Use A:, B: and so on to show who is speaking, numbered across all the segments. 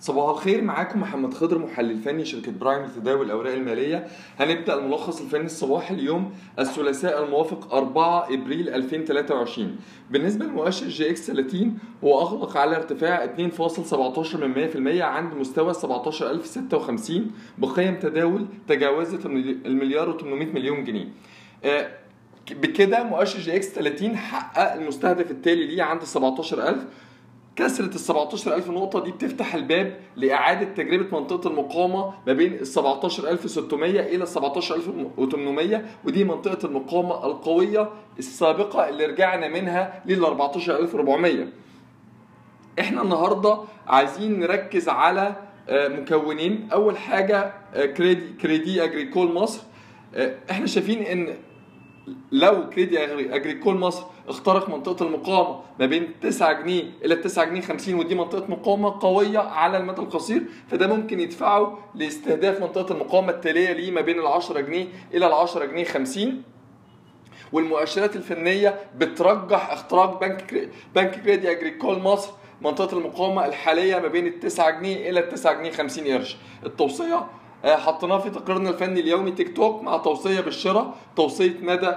A: صباح الخير معاكم محمد خضر محلل فني شركة برايم لتداول الأوراق المالية. هنبدأ الملخص الفني الصباحي اليوم الثلاثاء الموافق 4 إبريل 2023 بالنسبة لمؤشر EGX 30 هو أغلق على ارتفاع 2.17% من 100% عند مستوى 17056 بقيم تداول تجاوزت المليار و800 مليون جنيه. آه، بكده مؤشر EGX 30 حقق المستهدف التالي ليه عند 17000 كسرة ال 17000 نقطة دي بتفتح الباب لإعادة تجربة منطقة المقاومة ما بين ال 17600 إلى 17800 ودي منطقة المقاومة القوية السابقة اللي رجعنا منها لل 14400 إحنا النهاردة عايزين نركز على آه، مكونين. أول حاجة آه، كريدي كريدي أجريكول مصر. آه، إحنا شايفين إن لو كريدي اجريكول مصر اخترق منطقة المقاومة ما بين 9 جنيه إلى 9 جنيه 50 ودي منطقة مقاومة قوية على المدى القصير فده ممكن يدفعه لاستهداف منطقة المقاومة التالية ليه ما بين ال 10 جنيه إلى ال 10 جنيه 50 والمؤشرات الفنية بترجح اختراق بنك بنك كريدي اجريكول مصر منطقة المقاومة الحالية ما بين ال 9 جنيه إلى ال 9 جنيه 50 قرش. التوصية حطيناه في تقريرنا الفني اليومي تيك توك مع توصية بالشراء توصية مدى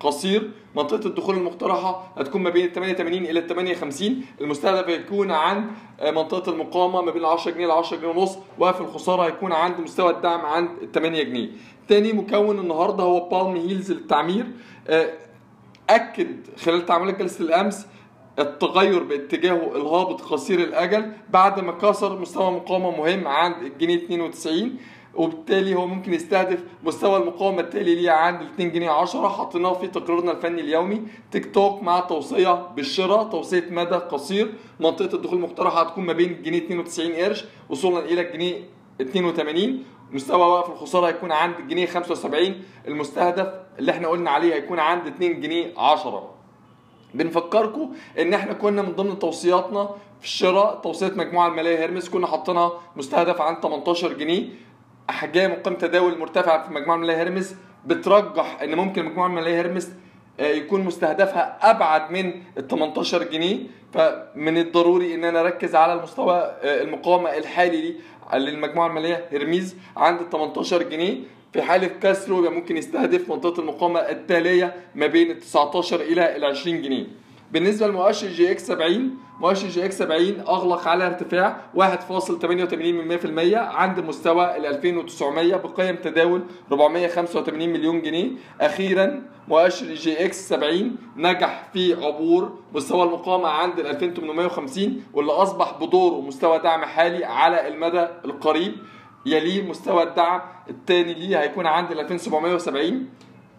A: قصير. منطقة الدخول المقترحة هتكون ما بين 88 إلى 58 المستهدف هيكون عند آه، منطقة المقاومة ما بين 10 جنيه ل 10 جنيه ونص. وفي الخسارة هيكون عند مستوى الدعم عند 8 جنيه. تاني مكون النهارده هو بالم هيلز للتعمير. آه، أكد خلال تعاملات جلسة الأمس التغير باتجاهه الهابط قصير الأجل. بعد ما كسر مستوى مقاومة مهم عند الجنيه 92 وبالتالي هو ممكن يستهدف مستوى المقاومة التالي ليه عند 2 جنيه 10 حطيناه في تقريرنا الفني اليومي. تيك توك مع توصية بالشراء توصية مدى قصير. منطقة الدخول المقترحة هتكون ما بين الجنيه 92 قرش وصولا إلى الجنيه 82 مستوى وقف الخسارة هيكون عند الجنيه 75 المستهدف اللي إحنا قلنا عليه هيكون عند 2 جنيه 10 بنفكركم إن إحنا كنا من ضمن توصياتنا في الشراء توصية مجموعة الماليه هيرمس كنا حاطينها مستهدف عند 18 جنيه. أحجام وقيم تداول مرتفعة في مجموعة الماليه هيرمس بترجح إن ممكن مجموعة الماليه هيرمس آه، يكون مستهدفها أبعد من ال 18 جنيه فمن الضروري إن أنا أركز على المستوى آه، المقاومة الحالي للمجموعة المالية هرميز عند ال 18 جنيه في حالة كسره ممكن يستهدف منطقة المقاومة التالية ما بين ال 19 إلى ال 20 جنيه. بالنسبة لمؤشر EGX 70 مؤشر EGX 70 أغلق على ارتفاع 1.88% عند مستوى ال 2900 بقيم تداول 485 مليون جنيه. أخيرا مؤشر EGX 70 نجح في عبور مستوى المقاومة عند ال 2850 واللي أصبح بدوره مستوى دعم حالي على المدى القريب يليه مستوى الدعم الثاني ليه هيكون عند ال 2770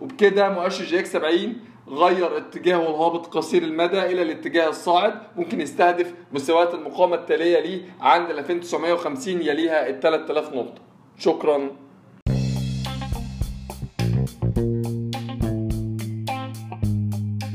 A: وبكده مؤشر EGX 70 غير اتجاهه الهابط قصير المدى إلى الاتجاه الصاعد ممكن يستهدف مستويات المقاومة التالية ليه عند ال 2950 يليها ال 3000 نقطة. شكرا.